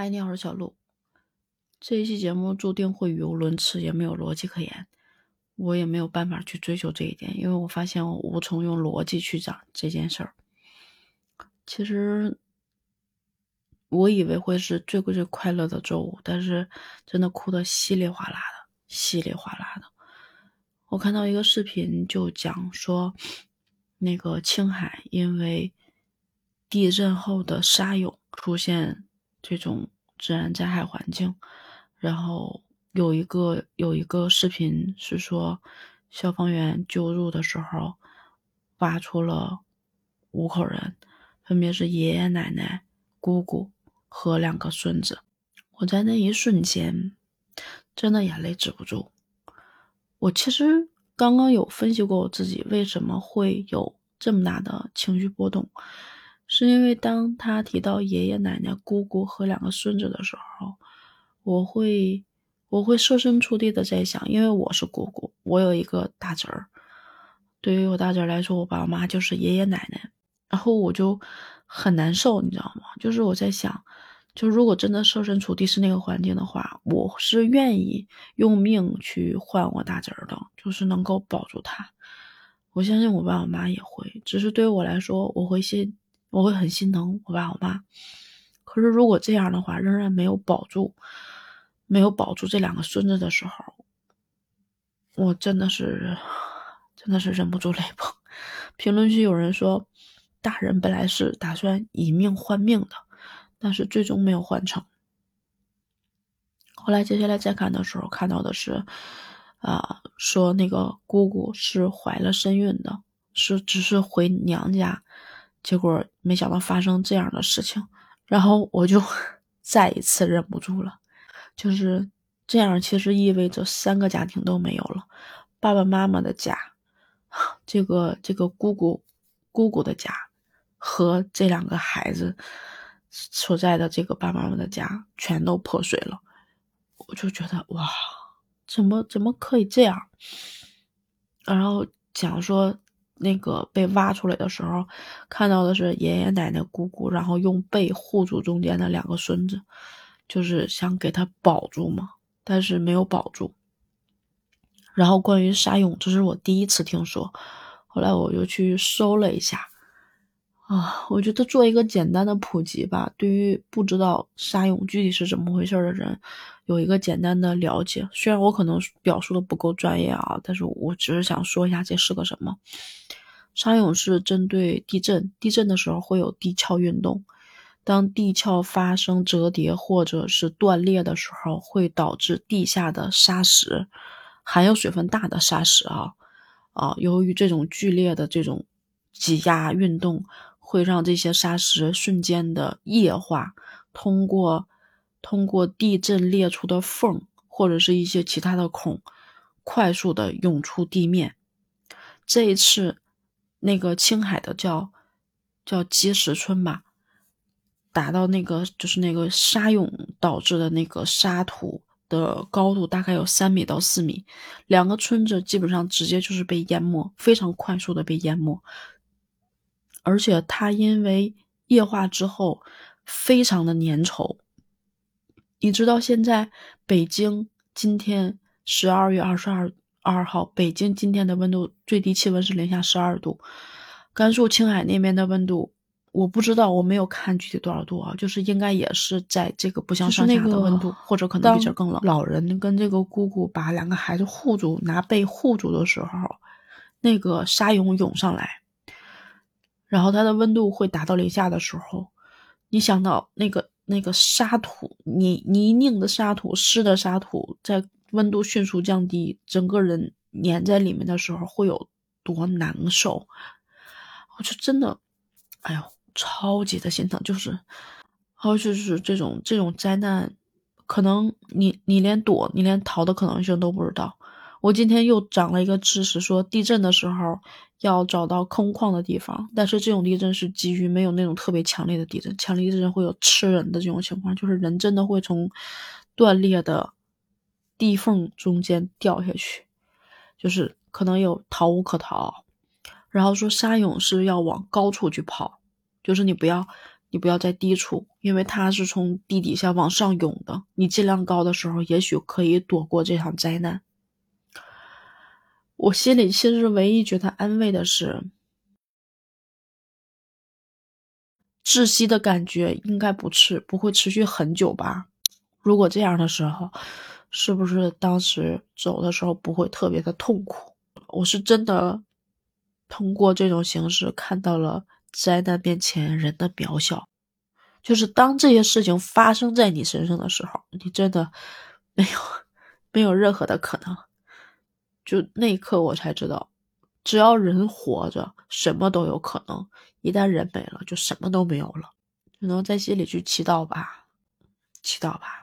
嗨，你好，我是小鹿。这一期节目注定会语无伦次，也没有逻辑可言。我也没有办法去追求这一点，因为我发现我无从用逻辑去讲这件事儿。其实，我以为会是最最快乐的周五，但是真的哭得稀里哗啦的，稀里哗啦的。我看到一个视频，就讲说，那个青海因为地震后的沙涌出现。这种自然灾害环境，然后有一个有一个视频是说，消防员救入的时候，挖出了五口人，分别是爷爷奶奶、姑姑和两个孙子。我在那一瞬间，真的眼泪止不住。我其实刚刚有分析过我自己为什么会有这么大的情绪波动。是因为当他提到爷爷奶奶、姑姑和两个孙子的时候，我会我会设身处地的在想，因为我是姑姑，我有一个大侄儿，对于我大侄儿来说，我爸我妈就是爷爷奶奶，然后我就很难受，你知道吗？就是我在想，就如果真的设身处地是那个环境的话，我是愿意用命去换我大侄儿的，就是能够保住他。我相信我爸我妈也会，只是对于我来说，我会先。我会很心疼我爸我妈，可是如果这样的话，仍然没有保住，没有保住这两个孙子的时候，我真的是，真的是忍不住泪崩。评论区有人说，大人本来是打算以命换命的，但是最终没有换成。后来接下来再看的时候，看到的是，啊，说那个姑姑是怀了身孕的，是只是回娘家。结果没想到发生这样的事情，然后我就 再一次忍不住了。就是这样，其实意味着三个家庭都没有了：爸爸妈妈的家，这个这个姑姑姑姑的家，和这两个孩子所在的这个爸爸妈妈的家全都破碎了。我就觉得哇，怎么怎么可以这样？然后讲说。那个被挖出来的时候，看到的是爷爷奶奶、姑姑，然后用背护住中间的两个孙子，就是想给他保住嘛，但是没有保住。然后关于沙涌，这是我第一次听说，后来我就去搜了一下，啊，我觉得做一个简单的普及吧，对于不知道沙涌具体是怎么回事的人，有一个简单的了解。虽然我可能表述的不够专业啊，但是我只是想说一下这是个什么。沙涌是针对地震，地震的时候会有地壳运动，当地壳发生折叠或者是断裂的时候，会导致地下的沙石，含有水分大的沙石啊啊，由于这种剧烈的这种挤压运动，会让这些沙石瞬间的液化，通过通过地震裂出的缝或者是一些其他的孔，快速的涌出地面。这一次。那个青海的叫叫积石村吧，达到那个就是那个沙涌导致的那个沙土的高度大概有三米到四米，两个村子基本上直接就是被淹没，非常快速的被淹没，而且它因为液化之后非常的粘稠。你知道现在北京今天十二月二十二。二号，北京今天的温度最低气温是零下十二度。甘肃青海那边的温度，我不知道，我没有看具体多少度啊，就是应该也是在这个不相上下的温度，或者可能比这更冷。老人跟这个姑姑把两个孩子护住，拿被护住的时候，那个沙涌涌上来，然后它的温度会达到零下的时候，你想到那个那个沙土泥泥泞的沙土湿的沙土在。温度迅速降低，整个人粘在里面的时候会有多难受？我就真的，哎呦，超级的心疼。就是，还有就是这种这种灾难，可能你你连躲你连逃的可能性都不知道。我今天又长了一个知识，说地震的时候要找到空旷的地方，但是这种地震是基于没有那种特别强烈的地震，强烈地震会有吃人的这种情况，就是人真的会从断裂的。地缝中间掉下去，就是可能有逃无可逃。然后说沙涌是要往高处去跑，就是你不要你不要在低处，因为它是从地底下往上涌的。你尽量高的时候，也许可以躲过这场灾难。我心里其实唯一觉得安慰的是，窒息的感觉应该不持不会持续很久吧？如果这样的时候，是不是当时走的时候不会特别的痛苦？我是真的通过这种形式看到了。灾难面前，人的渺小，就是当这些事情发生在你身上的时候，你真的没有没有任何的可能。就那一刻，我才知道，只要人活着，什么都有可能；一旦人没了，就什么都没有了。只能在心里去祈祷吧，祈祷吧。